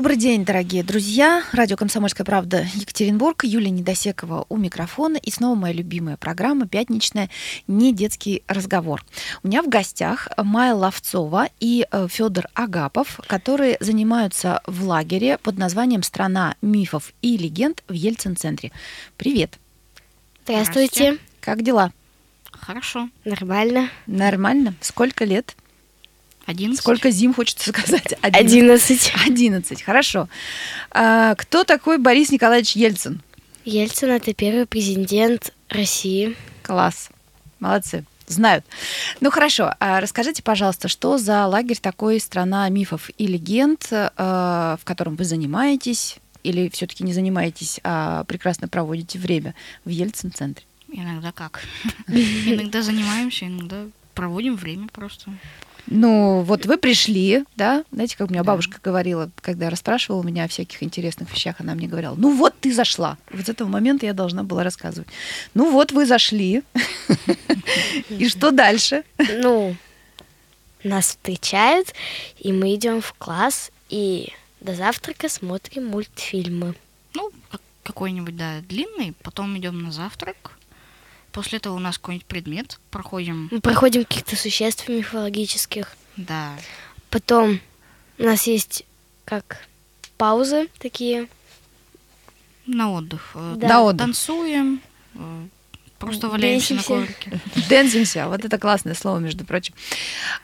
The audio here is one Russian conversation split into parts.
Добрый день, дорогие друзья. Радио «Комсомольская правда» Екатеринбург. Юлия Недосекова у микрофона. И снова моя любимая программа «Пятничная. Не детский разговор». У меня в гостях Майя Ловцова и э, Федор Агапов, которые занимаются в лагере под названием «Страна мифов и легенд» в Ельцин-центре. Привет. Здравствуйте. Как дела? Хорошо. Нормально. Нормально. Сколько лет? 11. Сколько зим, хочется сказать? Одиннадцать. Одиннадцать, хорошо. А, кто такой Борис Николаевич Ельцин? Ельцин – это первый президент России. Класс. Молодцы. Знают. Ну хорошо, а расскажите, пожалуйста, что за лагерь такой страна мифов и легенд, э, в котором вы занимаетесь, или все-таки не занимаетесь, а прекрасно проводите время в Ельцин-центре? Иногда как. Иногда занимаемся, иногда проводим время просто. Ну, вот вы пришли, да, знаете, как у меня Да. бабушка говорила, когда расспрашивала меня о всяких интересных вещах, она мне говорила, ну вот ты зашла. Вот с этого момента я должна была рассказывать. Ну вот вы зашли. И что дальше? Ну, нас встречают, и мы идем в класс, и до завтрака смотрим мультфильмы. Ну, как- какой-нибудь, да, длинный, потом идем на завтрак. После этого у нас какой-нибудь предмет, проходим, Мы проходим каких-то существ мифологических. да, Потом у нас есть как паузы такие. на отдых. Э, Да. На отдых. Танцуем, э, просто валяемся на коврике. Дэнсимся. Вот это классное слово, между прочим.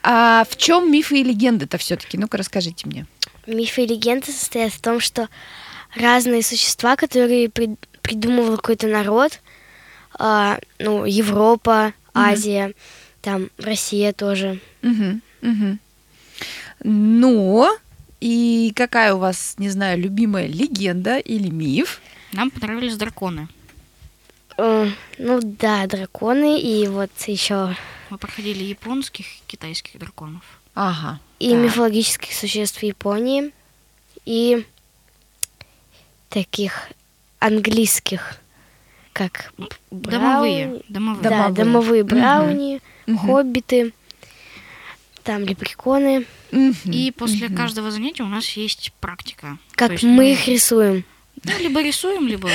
А в чем мифы и легенды-то все-таки? Ну-ка расскажите мне. Мифы и легенды состоят в том, что разные существа, которые при- придумывал какой-то народ, а, ну, Европа, Азия, там Россия тоже. Мгм, мгм. Ну, и какая у вас, не знаю, любимая легенда или миф? Нам понравились драконы. Э, ну да, драконы и вот еще Мы проходили японских и китайских драконов. Ага. и так. мифологических существ Японии, и таких английских, как Домовые. брауни. Домовые. Да, Домовые. домовые брауни, Мгм. хоббиты, там лепреконы. Мгм, И после мгм. каждого занятия у нас есть практика. Как есть мы их рисуем. Ну, либо рисуем, либо.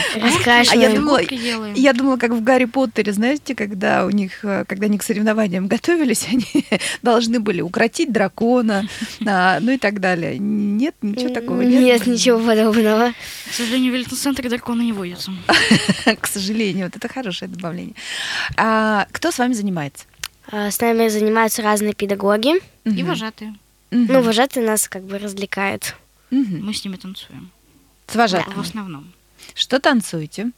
А я думала, делаем. Я думала, как в Гарри Поттере, знаете, когда у них, э, когда они к соревнованиям готовились, они должны были укротить дракона, а, ну и так далее. Нет, ничего такого нет. Нет, ничего подобного. К сожалению, в Великом-центре драконы не водятся. К сожалению, вот это хорошее добавление. А кто с вами занимается? А, С нами занимаются разные педагоги. И вожатые. Ну, вожатые нас как бы развлекают. Мы с ними танцуем. С вожатым. В основном. Что танцуете?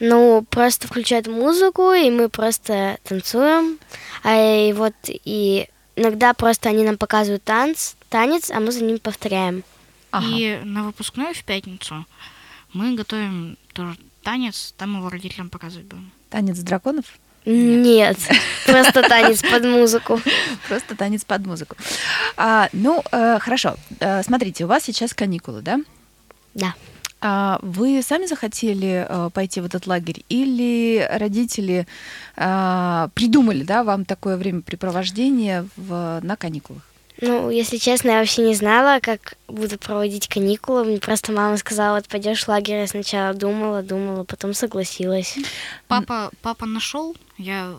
Ну, просто включают музыку, и мы просто танцуем. А и вот и иногда просто они нам показывают танц, танец, а мы за ним повторяем. Ага. И на выпускной в пятницу мы готовим тоже танец, там его родителям показывать будем. Танец драконов? Нет, просто танец под музыку. Просто танец под музыку. А, ну, э, хорошо. Э, смотрите, у вас сейчас каникулы, да? Да. А вы сами захотели э, пойти в этот лагерь или родители э, придумали, да, вам такое времяпрепровождение в, на каникулах? Ну, если честно, я вообще не знала, как буду проводить каникулы. Мне просто мама сказала, вот пойдешь в лагерь. Я сначала думала, думала, потом согласилась. Папа, папа нашел, я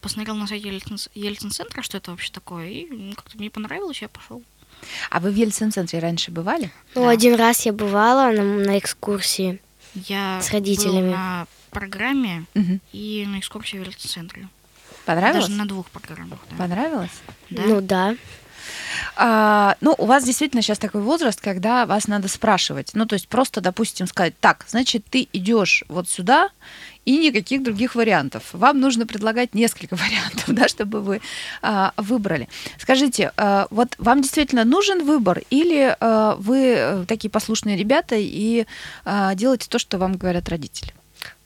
посмотрел на сайте Ельцин- Ельцин-центра, что это вообще такое, и как-то мне понравилось, я пошел. А вы в Ельцин-центре раньше бывали? Ну, Да. один раз я бывала на, на экскурсии. Я С родителями. был на программе Мгм. и на экскурсии в Ельцин-центре. Понравилось? Даже на двух программах. Да. Понравилось? Да. Ну да. А, ну, у вас действительно сейчас такой возраст, когда вас надо спрашивать. Ну, то есть просто, допустим, сказать, так, значит, ты идешь вот сюда, и никаких других вариантов. Вам нужно предлагать несколько вариантов, да, чтобы вы а, выбрали. Скажите, а, вот вам действительно нужен выбор, или а, вы э, такие послушные ребята и а, делаете то, что вам говорят родители?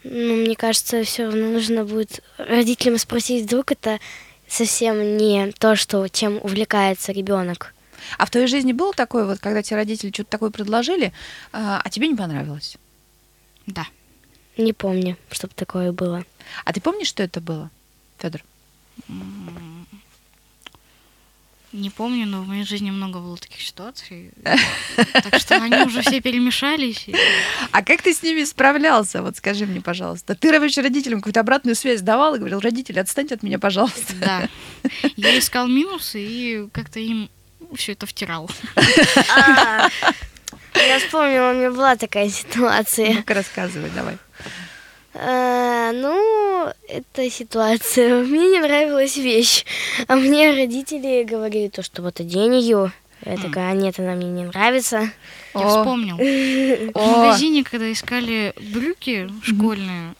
Ну, мне кажется, все равно нужно будет родителям спросить, вдруг это совсем не то, что чем увлекается ребенок. А в твоей жизни было такое, вот, когда тебе родители что-то такое предложили, а а тебе не понравилось? Да. Не помню, чтобы такое было. А ты помнишь, что это было, Федор? Не помню, но в моей жизни много было таких ситуаций. Так что они уже все перемешались. А как ты с ними справлялся? Вот скажи мне, пожалуйста. Ты вообще родителям какую-то обратную связь давал и говорил, родители, отстаньте от меня, пожалуйста. Да. Я искал минусы и как-то им все это втирал. А, Я вспомнила, у меня была такая ситуация. Ну-ка рассказывай, давай. А, Ну, эта ситуация. Мне не нравилась вещь. А мне родители говорили то, что вот одень ее. Я такая, «А нет, она мне не нравится. Я О. вспомнил. В магазине, когда искали брюки школьные,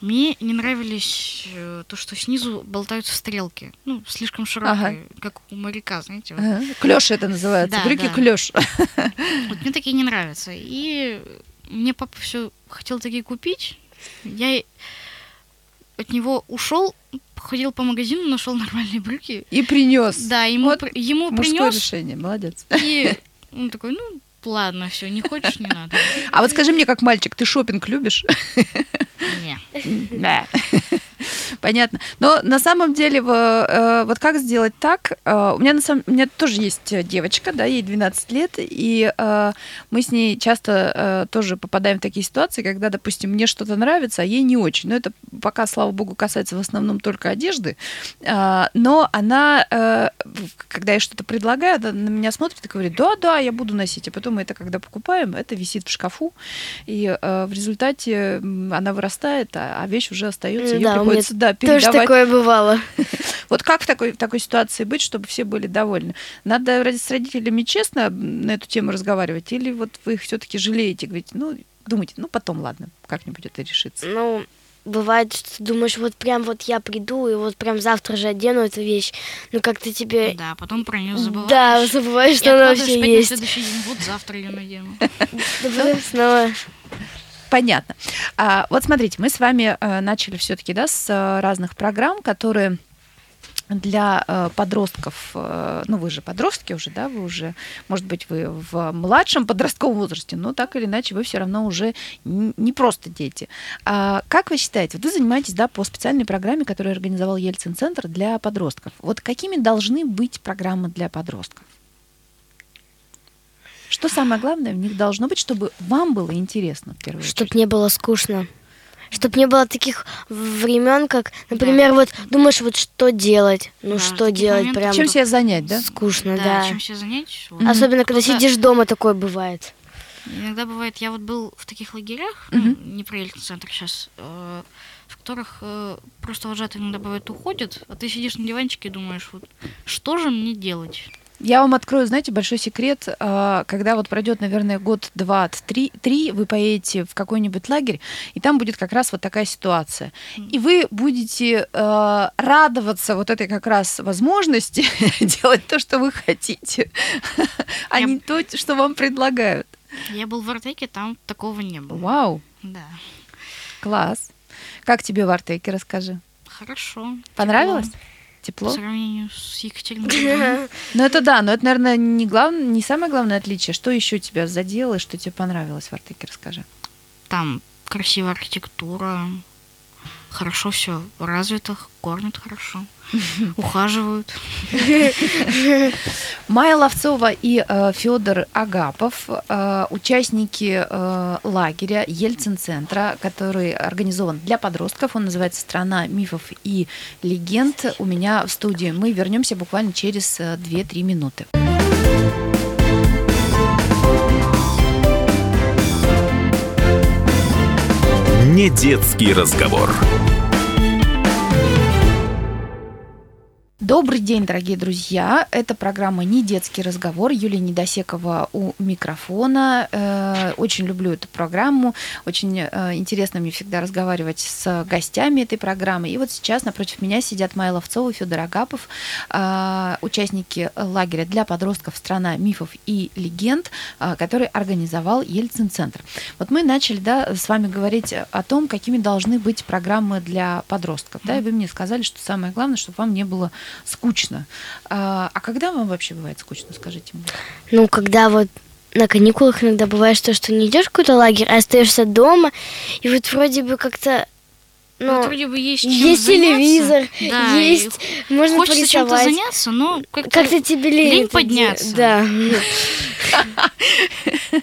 мне не нравились э, то, что снизу болтаются стрелки. Ну, слишком широкие, как у моряка, знаете. вот. Ага. Клёш это называется. Да, Брюки да. клёш. Вот мне такие не нравятся. И мне папа все хотел такие купить. Я от него ушел, ходил по магазину, нашел нормальные брюки. И принес. Да, ему, Вот при- ему Мужское принес. решение, молодец. И он такой, ну, ладно, все, не хочешь, не надо. А вот скажи мне, как мальчик, ты шопинг любишь? Не. Да. Понятно. Но на самом деле, э, вот как сделать так? Э, У меня, на самом, у меня тоже есть девочка, да, ей 12 лет, и э, мы с ней часто тоже попадаем в такие ситуации, когда, допустим, мне что-то нравится, а ей не очень. Но это пока, слава богу, касается в основном только одежды. Но она, когда я что-то предлагаю, она на меня смотрит и говорит, да-да, я буду носить. А потом мы это, когда покупаем, это висит в шкафу, и в результате она вырастает, а а вещь уже остается, ее Да, приходится да, Тоже передавать. такое бывало. Вот как в такой, в такой ситуации быть, чтобы все были довольны? Надо с родителями честно на эту тему разговаривать, или вот вы их все-таки жалеете, говорите, ну, думаете, ну, потом, ладно, как-нибудь это решится. Ну, бывает, что ты думаешь, вот прям вот я приду, и вот прям завтра же одену эту вещь. Ну, как-то тебе... Да, потом про нее забываешь. Да, забываешь, что она вообще есть. следующий день. Вот завтра ее надену. Да снова... Понятно. А, вот смотрите, мы с вами э, начали все-таки да, с э, разных программ, которые для э, подростков, ну вы же подростки уже, да, вы уже, может быть, вы в младшем подростковом возрасте, но так или иначе вы все равно уже не просто дети. А как вы считаете, вы занимаетесь, да, по специальной программе, которую организовал Ельцин-центр для подростков. Вот какими должны быть программы для подростков? Что самое главное в них должно быть, чтобы вам было интересно в первую Чтоб очередь? не было скучно. Чтоб не было таких времен, как, например, вот думаешь, вот что делать, ну Да, что делать, моментов прям Чем себя занять, да? скучно, Да, да. чем себя занять. вот. Особенно, когда сидишь дома, такое бывает. Иногда бывает, я вот был в таких лагерях, Мгм. ну, не про Ельцин-центр сейчас, э, в которых э, просто вожатые иногда бывает уходят, а ты сидишь на диванчике и думаешь, вот что же мне делать? Я вам открою, знаете, большой секрет. а, Когда вот пройдет, наверное, год, два, три, три, вы поедете в какой-нибудь лагерь, и там будет как раз вот такая ситуация. И вы будете э, радоваться вот этой как раз возможности делать то, что вы хотите, а не то, что вам предлагают. Я был в Артеке, там такого не было. Вау, Да, класс. Как тебе в Артеке, расскажи. хорошо. Понравилось? тепло. Тепло? По сравнению с Екатеринбургом. Ну это да, но это, наверное, не, главное, не самое главное отличие. Что еще тебя задело и что тебе понравилось в Артеке, расскажи. Там красивая архитектура, хорошо все развито, кормят хорошо, ухаживают. Майя Ловцова и Федор Агапов, э, участники э, лагеря Ельцин-центра, который организован для подростков. Он называется «Страна мифов и легенд». У меня в студии. Мы вернемся буквально через э, 2-3 минуты. Не детский разговор. Добрый день, дорогие друзья. Это программа «Не детский разговор». Юлия Недосекова у микрофона. Э, Очень люблю эту программу. Очень э, интересно мне всегда разговаривать с гостями этой программы. И вот сейчас напротив меня сидят Майя Ловцова и Федор Агапов, э, участники лагеря для подростков «Страна мифов и легенд», который организовал Ельцин-центр. Вот мы начали да, с вами говорить о том, какими должны быть программы для подростков. Да, и вы мне сказали, что самое главное, чтобы вам не было скучно. А, а когда вам вообще бывает скучно, скажите мне? Ну, когда вот на каникулах иногда бывает то, что не идешь в какой-то лагерь, а остаешься дома, и вот вроде бы как-то ну, Вот вроде бы есть чем есть заняться. телевизор, Да, есть, можно Хочется чем-то заняться, но как-то, Как-то тебе лень, лень подняться. Да. да.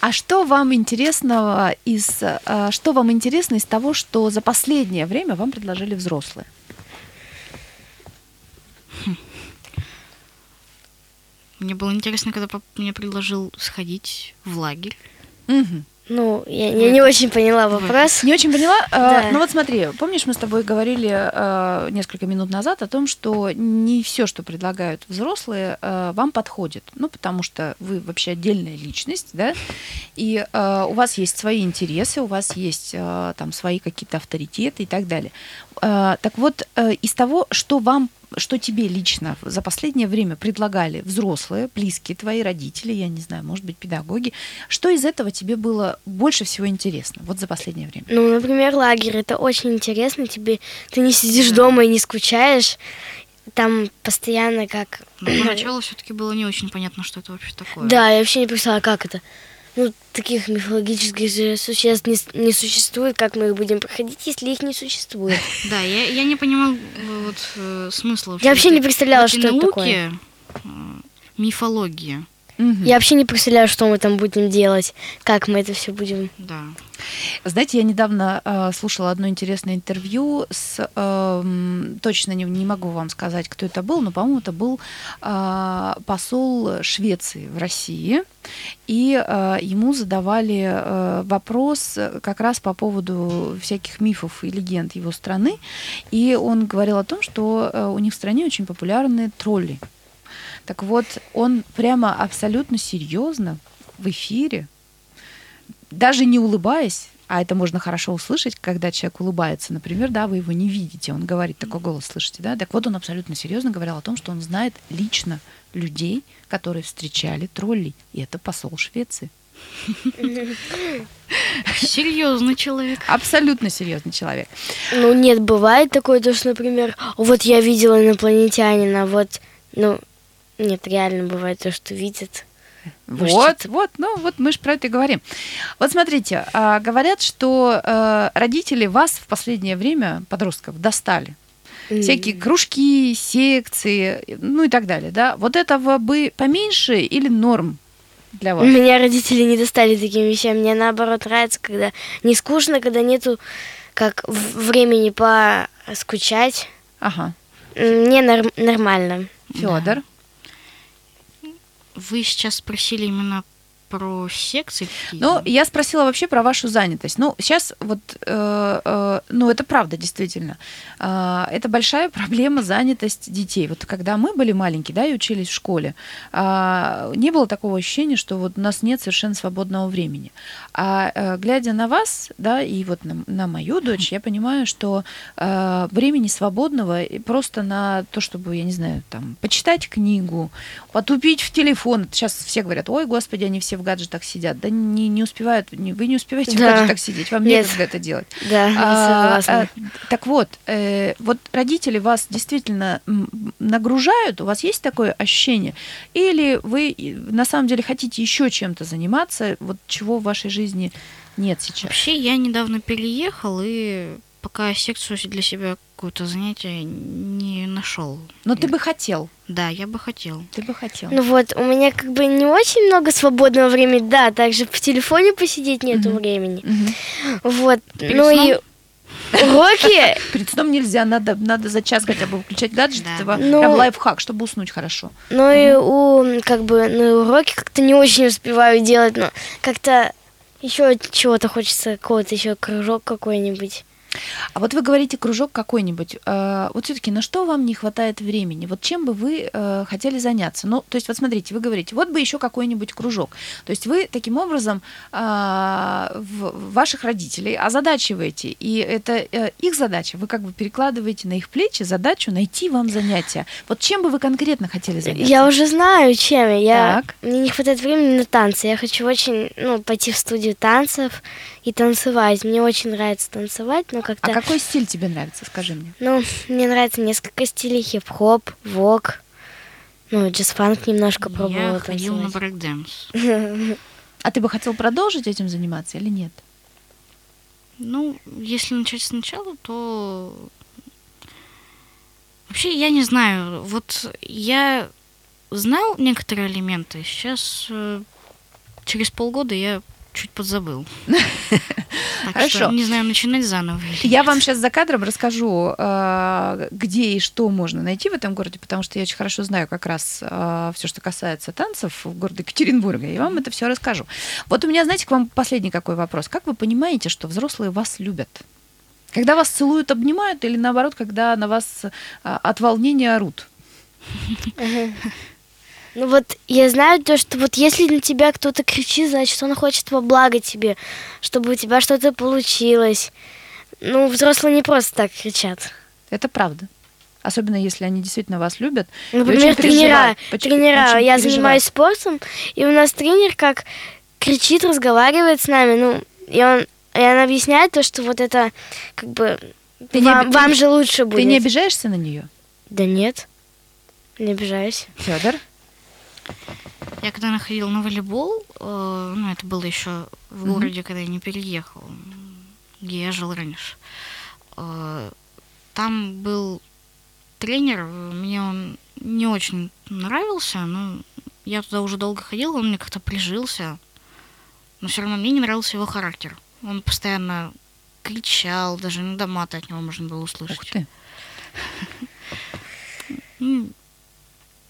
А что вам интересного из э, что вам интересно из того, что за последнее время вам предложили взрослые? Мне было интересно, когда папа мне предложил сходить в лагерь. Мгм. Ну, я, я не очень поняла вопрос. Не очень поняла. Э, Да. Ну вот смотри, помнишь, мы с тобой говорили э, несколько минут назад о том, что не все, что предлагают взрослые, э, вам подходит. Ну, потому что вы вообще отдельная личность, да, и э, у вас есть свои интересы, у вас есть э, там свои какие-то авторитеты и так далее. Э, Так вот, э, из того, что вам что тебе лично за последнее время предлагали взрослые, близкие твои родители, я не знаю, может быть, педагоги, что из этого тебе было больше всего интересно вот за последнее время? Ну, например, лагерь, это очень интересно, тебе ты не сидишь дома и не скучаешь, там постоянно как... Но поначалу все-таки было не очень понятно, что это вообще такое. Да, я вообще не представляла, как это. Ну, таких мифологических существ не, не существует, как мы их будем проходить, если их не существует. Да, я, я не понимал э, вот э, смысла. Я вообще не представляла, что это такое. э, мифология. Мгм. Я вообще не представляю, что мы там будем делать, как мы это все будем. Да. Знаете, я недавно э, слушала одно интересное интервью с, э, точно не, не могу вам сказать, кто это был, но, по-моему, это был э, посол Швеции в России, и э, ему задавали э, вопрос как раз по поводу всяких мифов и легенд его страны, и он говорил о том, что э, у них в стране очень популярны тролли. Так вот, он прямо абсолютно серьезно в эфире даже не улыбаясь, а это можно хорошо услышать, когда человек улыбается, например, да, вы его не видите, он говорит, такой голос слышите, да, так вот он абсолютно серьезно говорил о том, что он знает лично людей, которые встречали троллей, и это посол Швеции. Серьезный человек. Абсолютно серьезный человек. Ну, нет, бывает такое, то, что, например, вот я видела инопланетянина, вот, ну, нет, реально бывает то, что видят. Вот, вот, ну вот мы же про это и говорим. Вот смотрите, а, говорят, что э, родители вас в последнее время, подростков, достали. Всякие кружки, секции, ну и так далее, да? Вот этого бы поменьше или норм для вас? Меня родители не достали таким вещам. Мне наоборот нравится, когда не скучно, когда нету как времени поскучать. Ага. Мне норм- нормально. Федор. Вы сейчас спросили именно про секции. Ну, я спросила вообще про вашу занятость. Ну, сейчас вот, э, э, ну, это правда, действительно. А, это большая проблема занятость детей. Вот когда мы были маленькие, да, и учились в школе, а, не было такого ощущения, что вот у нас нет совершенно свободного времени. А э, глядя на вас, да, и вот на, на мою дочь, я понимаю, что э, времени свободного просто на то, чтобы, я не знаю, там, почитать книгу, потупить в телефон. Сейчас все говорят, ой, господи, они все в гаджетах сидят. Да не, не успевают, не, вы не успеваете в Да. гаджетах сидеть, вам Нет. некогда это делать. Да, А, согласна. а, так вот, э, вот родители вас действительно нагружают, у вас есть такое ощущение? Или вы на самом деле хотите еще чем-то заниматься, вот чего в вашей жизни нет сейчас? Вообще, я недавно переехал и пока секцию для себя какое-то занятие не нашел. Но ты бы хотел, Да, я бы хотел. ты бы хотел. Ну вот, у меня как бы не очень много свободного времени, да, также в телефоне посидеть нету Мгм. времени. Мгм. Вот, Перед ну и уроки, Перед сном нельзя, надо, надо за час хотя бы выключать гаджет. Да. Это Ну- прям лайфхак, чтобы уснуть хорошо. ну и у, как бы, ну и уроки как-то не очень успеваю делать, но как-то еще чего-то хочется, какого-то еще кружок какой-нибудь. А вот вы говорите кружок какой-нибудь. э, вот все-таки на что вам не хватает времени? Вот чем бы вы э, хотели заняться? Ну, то есть, вот смотрите, вы говорите, вот бы еще какой-нибудь кружок. То есть вы таким образом в- ваших родителей озадачиваете, и это э, их задача. Вы как бы перекладываете на их плечи задачу найти вам занятия. Вот чем бы вы конкретно хотели заняться? Я уже знаю, чем. Я, Так. мне не хватает времени на танцы. Я хочу очень, ну, пойти в студию танцев и танцевать. Мне очень нравится танцевать, но как-то... А какой стиль тебе нравится, скажи мне? Ну, мне нравится несколько стилей. Хип-хоп, вог. Ну, джаз-фанк немножко пробовала Я ходил на танцевать. брейк-дэнс. А ты бы хотел продолжить этим заниматься или нет? Ну, если начать сначала, то вообще я не знаю. Вот я знал некоторые элементы. Сейчас э, через полгода я чуть подзабыл. Так Хорошо. что не знаю, начинать заново. Я вам сейчас за кадром расскажу, э, где и что можно найти в этом городе, потому что я очень хорошо знаю как раз все, что касается танцев в городе Екатеринбурга, и вам это все расскажу. Вот у меня, знаете, к вам последний какой вопрос. Как вы понимаете, что взрослые вас любят? Когда вас целуют, обнимают, или наоборот, когда на вас э, от волнения орут? Ну вот я знаю то, что вот если на тебя кто-то кричит, значит он хочет во благо тебе, чтобы у тебя что-то получилось. Ну, взрослые не просто так кричат. Это правда. Особенно если они действительно вас любят. Например, очень тренера. Поч- Тренера. очень Я переживают. занимаюсь спортом, и у нас тренер как кричит, разговаривает с нами, ну, и он, и он объясняет то, что вот это как бы Ты не вам, оби- вам ты- же лучше будет. Ты не обижаешься на нее, Да нет, не обижаюсь. Федор? Я когда находила на волейбол, э, ну, это было еще в Мгм. городе, когда я не переехал, где я жил раньше. Э, Там был тренер, мне он не очень нравился, но я туда уже долго ходила, он мне как-то прижился, но все равно мне не нравился его характер. Он постоянно кричал, даже иногда маты от него можно было услышать. Ух ты.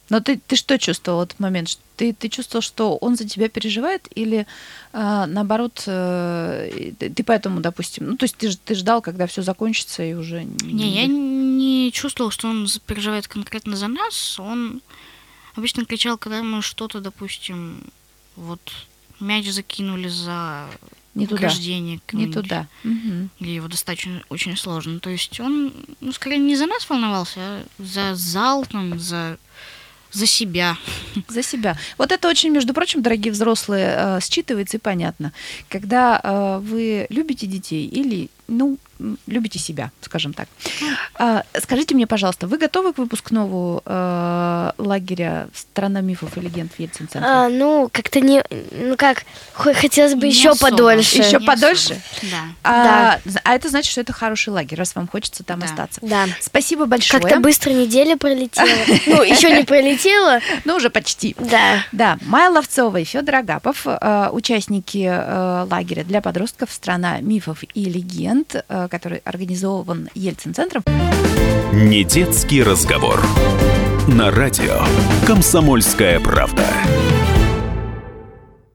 Но ты, ты что чувствовал в этот момент? Ты, ты чувствовал, что он за тебя переживает, или а, наоборот, э, ты, ты поэтому, допустим, ну, то есть ты, ты ждал, когда все закончится, и уже... Не, я не чувствовал, что он переживает конкретно за нас. Он обычно кричал, когда мы что-то, допустим, вот мяч закинули за Не туда, не туда. Где его достать очень, очень сложно. То есть он, ну, скорее не за нас волновался, а за зал, там, за, за себя. За себя. Вот это очень, между прочим, дорогие взрослые, э, считывается и понятно. Когда э, вы любите детей или, ну, любите себя, скажем так. А, Скажите мне, пожалуйста, вы готовы к выпускному э, лагеря «Страна мифов и легенд» в Ельцин-центре? А, ну, как-то не, ну как, хо- хотелось бы Не еще особо. подольше. Еще Не подольше? особо. Да. А, з- а это значит, что это хороший лагерь, раз вам хочется там Да. остаться. Да. Спасибо большое. Как-то быстро неделя пролетела. Ну, еще не пролетела. Ну, уже почти. Да. Да, Майя Ловцова и Федор Агапов, э, участники э, лагеря для подростков «Страна мифов и легенд», э, который организован Ельцин-центром. Не детский разговор. На радио «Комсомольская правда».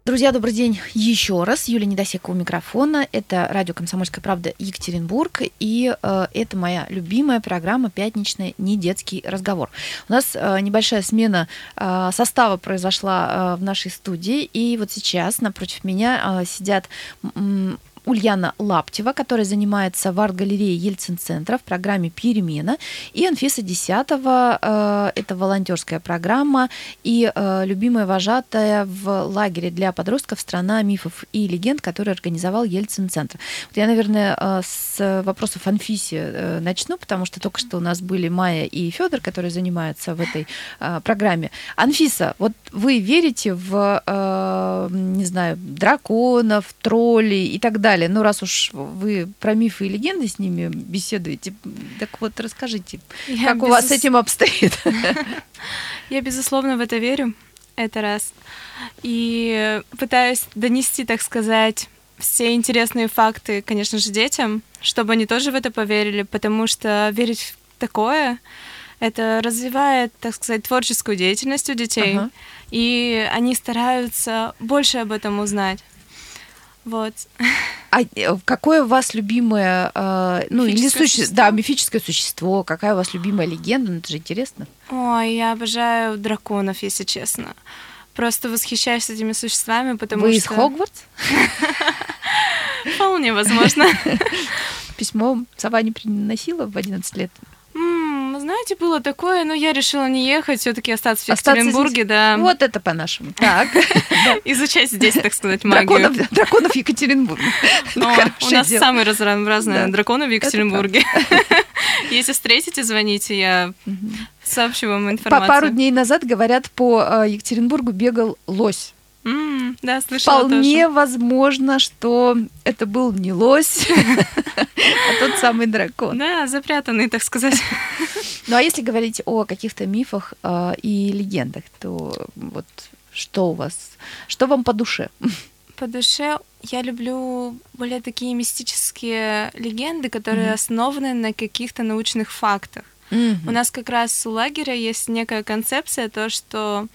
Друзья, добрый день еще раз. Юлия Недосека у микрофона. Это радио «Комсомольская правда» Екатеринбург. И э, это моя любимая программа «Пятничный недетский разговор». У нас э, небольшая смена э, состава произошла э, в нашей студии. И вот сейчас напротив меня э, сидят м, Ульяна Лаптева, которая занимается в арт-галерее Ельцин-центра в программе «Перемена», и Анфиса Десятого, э, это волонтерская программа, и э, любимая вожатая в лагере для подростков «Страна мифов и легенд», который организовал Ельцин-центр. Вот я, наверное, э, с вопросов Анфисе э, начну, потому что только что у нас были Майя и Федор, которые занимаются в этой э, программе. Анфиса, вот вы верите в, э, не знаю, драконов, троллей и так далее? Ну, раз уж вы про мифы и легенды с ними беседуете, так вот расскажите, Я как у вас с безус- этим обстоит? Я, безусловно, в это верю. Это раз. И пытаюсь донести, так сказать, все интересные факты, конечно же, детям, чтобы они тоже в это поверили, потому что верить в такое, это развивает, так сказать, творческую деятельность у детей, Ага. и они стараются больше об этом узнать. Вот. А э, какое у вас любимое, э, ну, или Мифическое суще- существо? да, мифическое существо, какая у вас любимая легенда, ну, это же интересно. Ой, я обожаю драконов, если честно. Просто восхищаюсь этими существами, потому вы что... из Хогвартс? Вполне возможно. Письмо сова не приносила в 11 лет? Знаете, было такое, но я решила не ехать, все-таки остаться в Екатеринбурге, да. Вот это по-нашему. Так. Изучать здесь, так сказать, магию. Драконов, Екатеринбурга. Ну, у нас самые разнообразные драконы в Екатеринбурге. Если встретите, звоните, я сообщу вам информацию. пару дней назад, говорят, по э, Екатеринбургу бегал лось. М, Да, слышала Вполне тоже. возможно, что это был не лось, а тот самый дракон. Да, запрятанный, так сказать. Ну а если говорить о каких-то мифах э, и легендах, то вот что у вас, что вам по душе? По душе я люблю более такие мистические легенды, которые Мгм. основаны на каких-то научных фактах. У нас как раз у лагеря есть некая концепция, то, что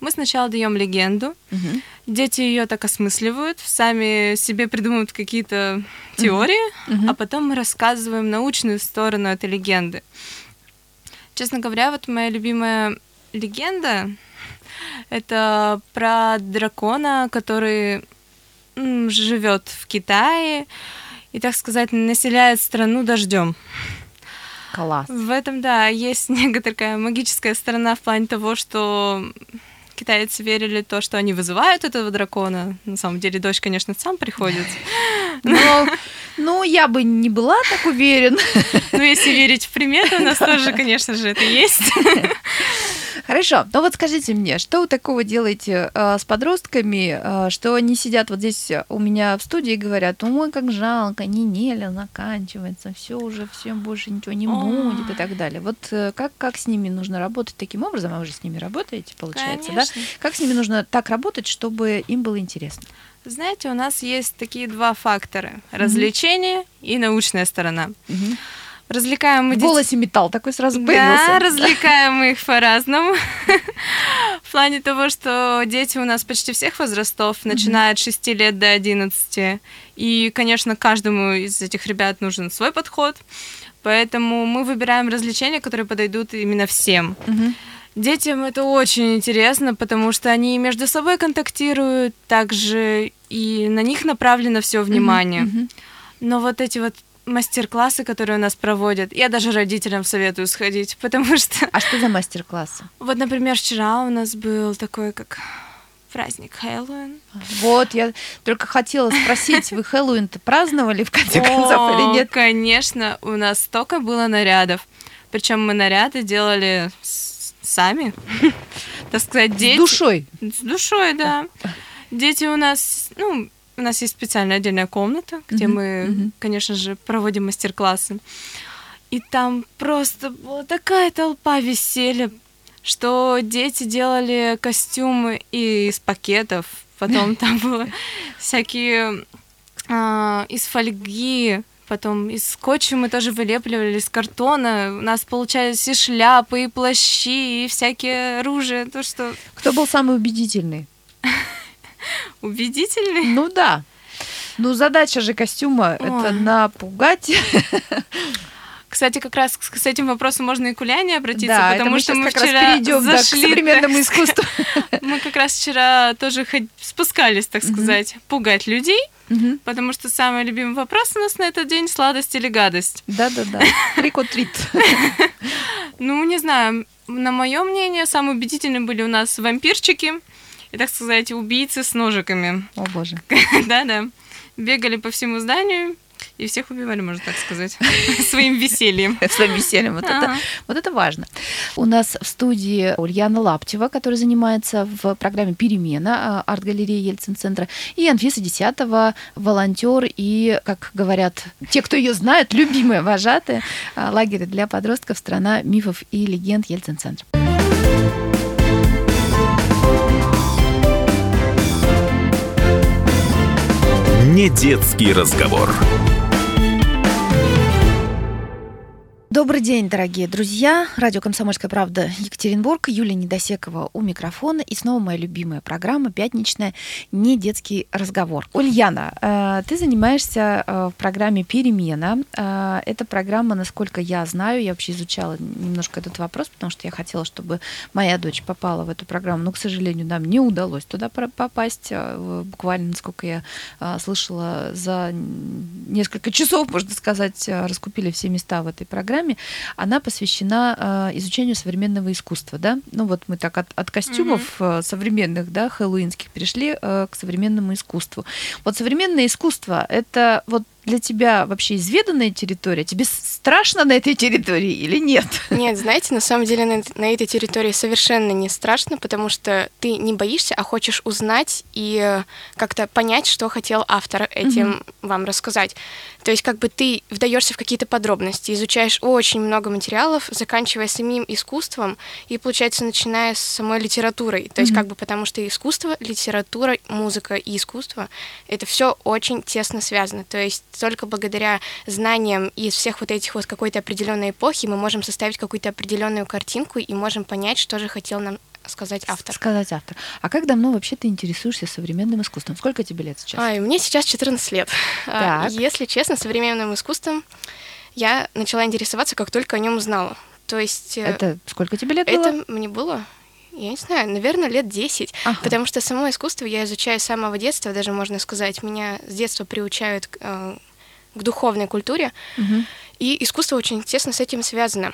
мы сначала даем легенду, Мгм. дети ее так осмысливают, сами себе придумывают какие-то теории, Мгм. а потом мы рассказываем научную сторону этой легенды. Честно говоря, вот моя любимая легенда это про дракона, который живет в Китае и, так сказать, населяет страну дождем. Класс. В этом, да, есть некая такая магическая сторона в плане того, что китайцы верили то, что они вызывают этого дракона. На самом деле дождь, конечно, сам приходит. Но, ну, я бы не была так уверена. Но если верить в приметы, у нас тоже, конечно же, это есть. Хорошо, ну вот скажите мне, что вы такого делаете э, с подростками, э, что они сидят вот здесь у меня в студии и говорят, ой, как жалко, неделя заканчивается, все уже, все больше ничего не будет и так далее. Вот э, как, как с ними нужно работать таким образом, а вы же с ними работаете, получается, да? Конечно. Как с ними нужно так работать, чтобы им было интересно? Знаете, у нас есть такие два фактора. Развлечение и научная сторона. Развлекаем мы В голосе металл такой сразу Да, появился. развлекаем мы их по-разному. В плане того, что дети у нас почти всех возрастов, начиная от 6 лет до 11. И, конечно, каждому из этих ребят нужен свой подход. Поэтому мы выбираем развлечения, которые подойдут именно всем. Детям это очень интересно, потому что они между собой контактируют, также и на них направлено все внимание. Но вот эти вот мастер-классы, которые у нас проводят, я даже родителям советую сходить, потому что А что за мастер-классы? вот, например, вчера у нас был такой как праздник Хэллоуин. Вот, я только хотела спросить, вы Хэллоуин-то праздновали в конце концов или нет? Конечно, у нас столько было нарядов. Причем мы наряды делали с- сами, так сказать, С дети. душой. С душой, да. Дети у нас, ну, у нас есть специальная отдельная комната, где Мгм, мы, мгм. конечно же, проводим мастер-классы. И там просто была такая толпа веселья, что дети делали костюмы из пакетов. Потом там было всякие а, из фольги, потом из скотча мы тоже вылепливали, из картона. У нас получались и шляпы, и плащи, и всякие оружия. То, что Кто был самый убедительный? Убедительный. Ну да. Ну, задача же костюма это Ой. напугать. Кстати, как раз с этим вопросом можно и к Уляне обратиться, да, это потому мы что мы как вчера раз перейдем да, к зашли, современному так искусству. мы как раз вчера тоже спускались, так сказать, пугать людей, Мгм. потому что самый любимый вопрос у нас на этот день сладость или гадость. Да-да-да. Трикотрит. Ну, не знаю, на мое мнение, самые убедительные были у нас вампирчики и, так сказать, убийцы с ножиками. О боже. Да-да. Бегали по всему зданию и всех убивали, можно так сказать, своим весельем. Своим весельем. Вот это Ага. Вот это важно. У нас в студии Ульяна Лаптева, которая занимается в программе «Перемена» а, арт-галереи Ельцин-центра, и Анфиса Десятова, волонтер и, как говорят те, кто ее знает, любимая вожатая а, лагеря для подростков «Страна мифов и легенд Ельцин-центра». Не детский разговор. Добрый день, дорогие друзья. Радио «Комсомольская правда» Екатеринбург. Юлия Недосекова у микрофона. И снова моя любимая программа «Пятничная. Не детский разговор». Ульяна, э, ты занимаешься а, в программе «Перемена». А, эта программа, насколько я знаю, я вообще изучала немножко этот вопрос, потому что я хотела, чтобы моя дочь попала в эту программу, но, к сожалению, нам не удалось туда попасть. Буквально, насколько я слышала, за несколько часов, можно сказать, раскупили все места в этой программе. Она посвящена изучению современного искусства, да? Ну вот мы так от, от костюмов mm-hmm. современных, да, хэллоуинских перешли к современному искусству. Вот современное искусство — это вот для тебя вообще изведанная территория? Тебе страшно на этой территории или нет? Нет, знаете, на самом деле на, на этой территории совершенно не страшно, потому что ты не боишься, а хочешь узнать и как-то понять, что хотел автор этим mm-hmm. вам рассказать. То есть как бы ты вдаешься в какие-то подробности, изучаешь очень много материалов, заканчивая самим искусством и, получается, начиная с самой литературой. То есть mm-hmm. как бы потому что искусство, литература, музыка и искусство — это все очень тесно связано. То есть только благодаря знаниям из всех вот этих вот какой-то определенной эпохи мы можем составить какую-то определенную картинку и можем понять, что же хотел нам сказать автор. Сказать автор. А как давно вообще ты интересуешься современным искусством? Сколько тебе лет сейчас? А, мне сейчас 14 лет. А, так. Если честно, современным искусством я начала интересоваться, как только о нем узнала. То есть... Э, это сколько тебе лет было? Это мне было я не знаю, наверное, лет 10. Ага. Потому что само искусство я изучаю с самого детства, даже можно сказать. Меня с детства приучают к, э, к духовной культуре. Угу. И искусство очень тесно с этим связано.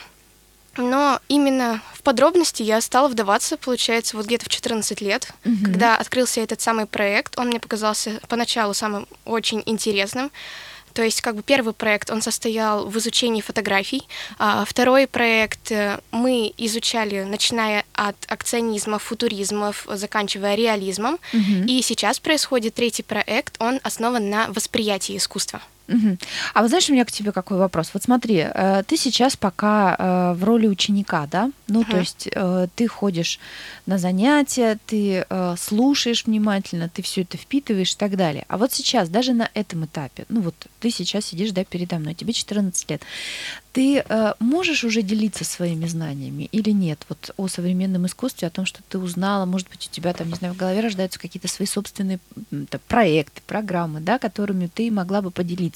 Но именно в подробности я стала вдаваться, получается, вот где-то в 14 лет, угу. когда открылся этот самый проект. Он мне показался поначалу самым очень интересным. То есть, как бы первый проект, он состоял в изучении фотографий, а второй проект э, мы изучали, начиная от акционизма, футуризмов, заканчивая реализмом. Угу. И сейчас происходит третий проект, он основан на восприятии искусства. Угу. А вот знаешь, у меня к тебе какой вопрос? Вот смотри, э, ты сейчас пока э, в роли ученика, да? Ну, угу. то есть э, ты ходишь на занятия, ты слушаешь внимательно, ты все это впитываешь и так далее. А вот сейчас, даже на этом этапе, ну вот ты сейчас сидишь, да, передо мной, тебе 14 лет, ты можешь уже делиться своими знаниями или нет вот о современном искусстве, о том, что ты узнала, может быть, у тебя там, не знаю, в голове рождаются какие-то свои собственные проекты, программы, да, которыми ты могла бы поделиться?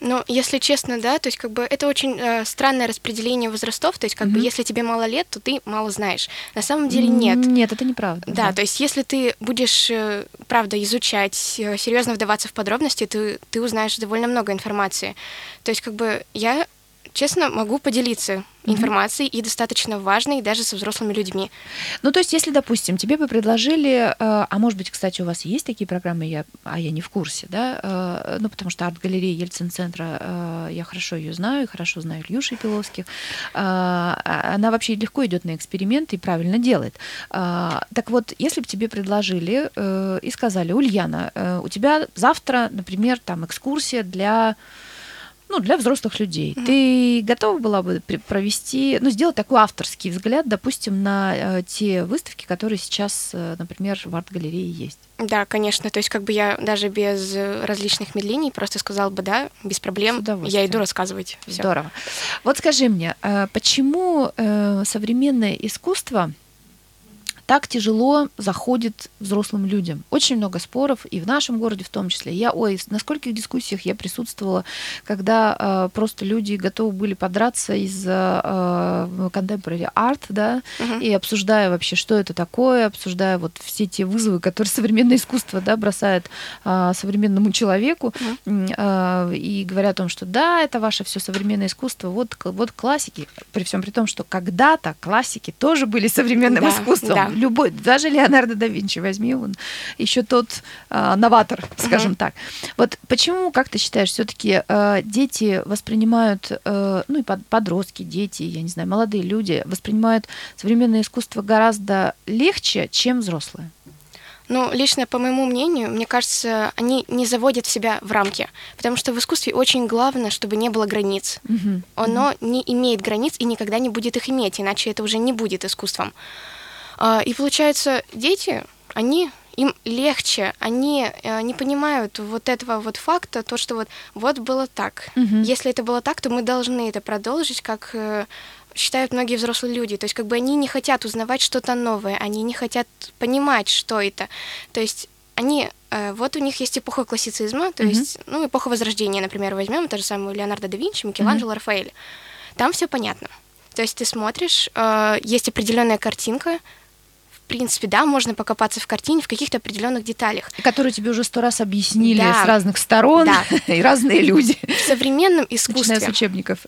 Ну, если честно, да, то есть как бы это очень э, странное распределение возрастов, то есть как mm-hmm. бы если тебе мало лет, то ты мало знаешь. На самом деле нет. Нет, это неправда. Да, да. то есть если ты будешь, э, правда, изучать, э, серьезно вдаваться в подробности, ты, ты узнаешь довольно много информации. То есть как бы я честно, могу поделиться информацией и достаточно важной даже со взрослыми людьми. Ну, то есть, если, допустим, тебе бы предложили, э, а может быть, кстати, у вас есть такие программы, я, а я не в курсе, да, э, ну, потому что арт-галерея Ельцин-центра, э, я хорошо ее знаю, хорошо знаю Илью Шепиловских, а, она вообще легко идет на эксперименты и правильно делает. Так вот, если бы тебе предложили и сказали, Ульяна, у тебя завтра, например, там экскурсия для ну, для взрослых людей. Mm-hmm. Ты готова была бы провести, ну, сделать такой авторский взгляд, допустим, на э, те выставки, которые сейчас, э, например, в арт-галерее есть? Да, конечно. То есть, как бы я даже без различных медлений просто сказала бы, да, без проблем, я иду рассказывать. Всё. Здорово. Вот скажи мне, э, почему современное искусство так тяжело заходит взрослым людям. Очень много споров, и в нашем городе в том числе. Я, ой, на скольких дискуссиях я присутствовала, когда э, просто люди готовы были подраться из-за э, contemporary art, да, uh-huh. и обсуждая вообще, что это такое, обсуждая вот все те вызовы, которые современное искусство, да, бросает э, современному человеку, uh-huh. э, и говоря о том, что да, это ваше все современное искусство, вот, вот классики, при всем при том, что когда-то классики тоже были современным да, искусством. Да любой, даже Леонардо да Винчи возьми, он еще тот э, новатор, скажем uh-huh. так. Вот почему, как ты считаешь, все-таки э, дети воспринимают, э, ну и подростки, дети, я не знаю, молодые люди воспринимают современное искусство гораздо легче, чем взрослые? Ну, лично по моему мнению, мне кажется, они не заводят себя в рамки, потому что в искусстве очень главное, чтобы не было границ. Mm-hmm. Оно mm-hmm. не имеет границ и никогда не будет их иметь, иначе это уже не будет искусством. А, и получается, дети, они им легче, они э, не понимают вот этого вот факта, то, что вот, вот было так. Угу. Если это было так, то мы должны это продолжить, как э, считают многие взрослые люди. То есть как бы они не хотят узнавать что-то новое, они не хотят понимать, что это. То есть они, э, вот у них есть эпоха классицизма, то mm-hmm. есть, ну, эпоха Возрождения, например, возьмем, то же самое Леонардо да Винчи, Микеланджело, mm-hmm. Рафаэль. Там все понятно. То есть ты смотришь, э, есть определенная картинка, принципе, да, можно покопаться в картине в каких-то определенных деталях. Которые тебе уже сто раз объяснили да. с разных сторон да. и разные люди. В современном искусстве Начиная с учебников.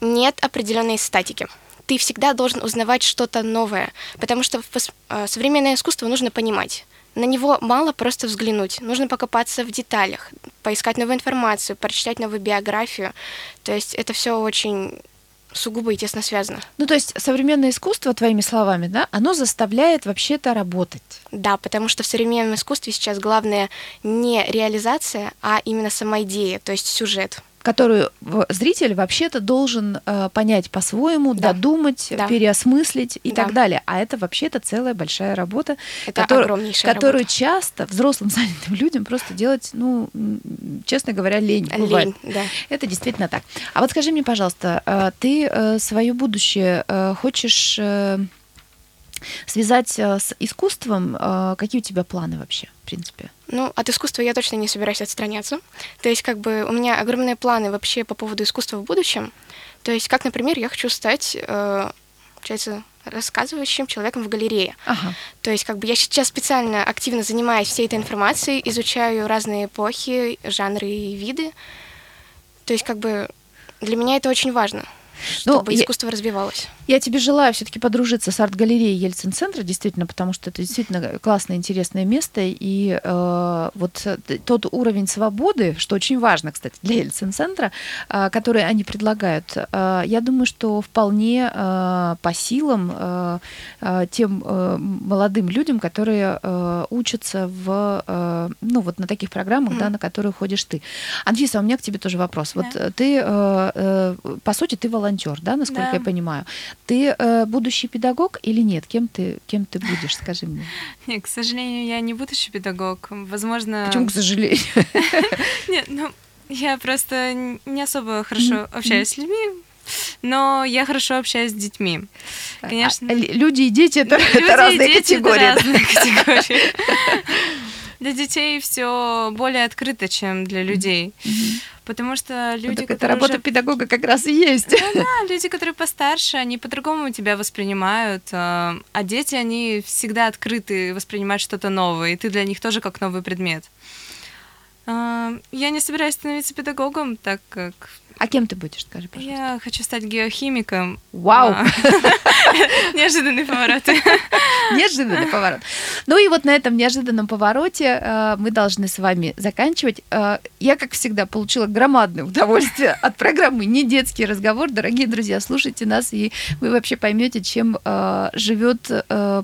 нет определенной статики ты всегда должен узнавать что-то новое, потому что в современное искусство нужно понимать. На него мало просто взглянуть, нужно покопаться в деталях, поискать новую информацию, прочитать новую биографию. То есть это все очень сугубо и тесно связано. Ну, то есть современное искусство, твоими словами, да, оно заставляет вообще-то работать. Да, потому что в современном искусстве сейчас главное не реализация, а именно сама идея, то есть сюжет которую зритель вообще-то должен э, понять по-своему, да. додумать, да. переосмыслить и да. так далее. А это вообще-то целая большая работа, это который, которую работа. часто взрослым занятым людям просто делать, ну, честно говоря, лень. Лень, бывает. да. Это действительно так. А вот скажи мне, пожалуйста, э, ты э, свое будущее э, хочешь связать э, с искусством? Э, какие у тебя планы вообще, в принципе? Ну, от искусства я точно не собираюсь отстраняться. То есть, как бы, у меня огромные планы вообще по поводу искусства в будущем. То есть, как, например, я хочу стать, э, получается, рассказывающим человеком в галерее. Ага. То есть, как бы я сейчас специально активно занимаюсь всей этой информацией, изучаю разные эпохи, жанры и виды. То есть, как бы для меня это очень важно, чтобы ну, искусство я... развивалось. Я тебе желаю все-таки подружиться с арт-галереей Ельцин-центра, действительно, потому что это действительно классное, интересное место. И э, вот тот уровень свободы, что очень важно, кстати, для Ельцин-центра, э, который они предлагают, э, я думаю, что вполне э, по силам э, э, тем э, молодым людям, которые э, учатся в, э, ну, вот на таких программах, mm. да, на которые ходишь ты. Анфиса, у меня к тебе тоже вопрос. Да. Вот ты, э, э, по сути, ты волонтер, да, насколько да. я понимаю. Ты э, будущий педагог или нет? Кем ты, кем ты будешь, скажи мне? Нет, к сожалению, я не будущий педагог. Возможно... Почему, к сожалению? Нет, ну, я просто не особо хорошо общаюсь с людьми, но я хорошо общаюсь с детьми. А, Конечно. А, люди и дети это, люди это разные и дети категории. Это разные категории. Для детей все более открыто, чем для людей. Mm-hmm. Потому что люди, ну, это работа уже... педагога как раз и есть. Да, да, люди, которые постарше, они по-другому тебя воспринимают, а, а дети, они всегда открыты воспринимать что-то новое, и ты для них тоже как новый предмет. А, я не собираюсь становиться педагогом, так как а кем ты будешь, скажи, пожалуйста? Я хочу стать геохимиком. Вау! Неожиданный поворот. Неожиданный поворот. Ну и вот на этом неожиданном повороте э, мы должны с вами заканчивать. Э, я, как всегда, получила громадное удовольствие от программы «Не детский разговор». Дорогие друзья, слушайте нас, и вы вообще поймете, чем э, живет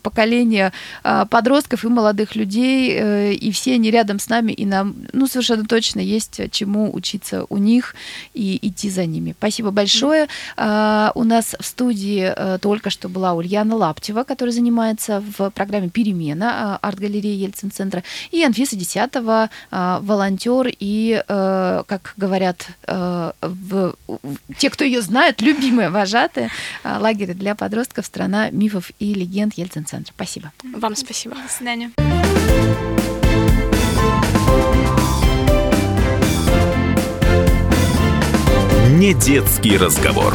поколение подростков и молодых людей, и все они рядом с нами, и нам, ну, совершенно точно есть чему учиться у них и идти за ними. Спасибо большое. У нас в студии только что была Ульяна Лаптева, которая занимается в программе «Перемена» э, арт-галереи Ельцин-центра, и Анфиса Десятова, э, волонтер и, как говорят в, те, кто ее знает, любимая вожатая лагеря для подростков «Страна мифов и легенд» Ельцин-центра. Спасибо. Вам спасибо. До свидания. Не детский разговор.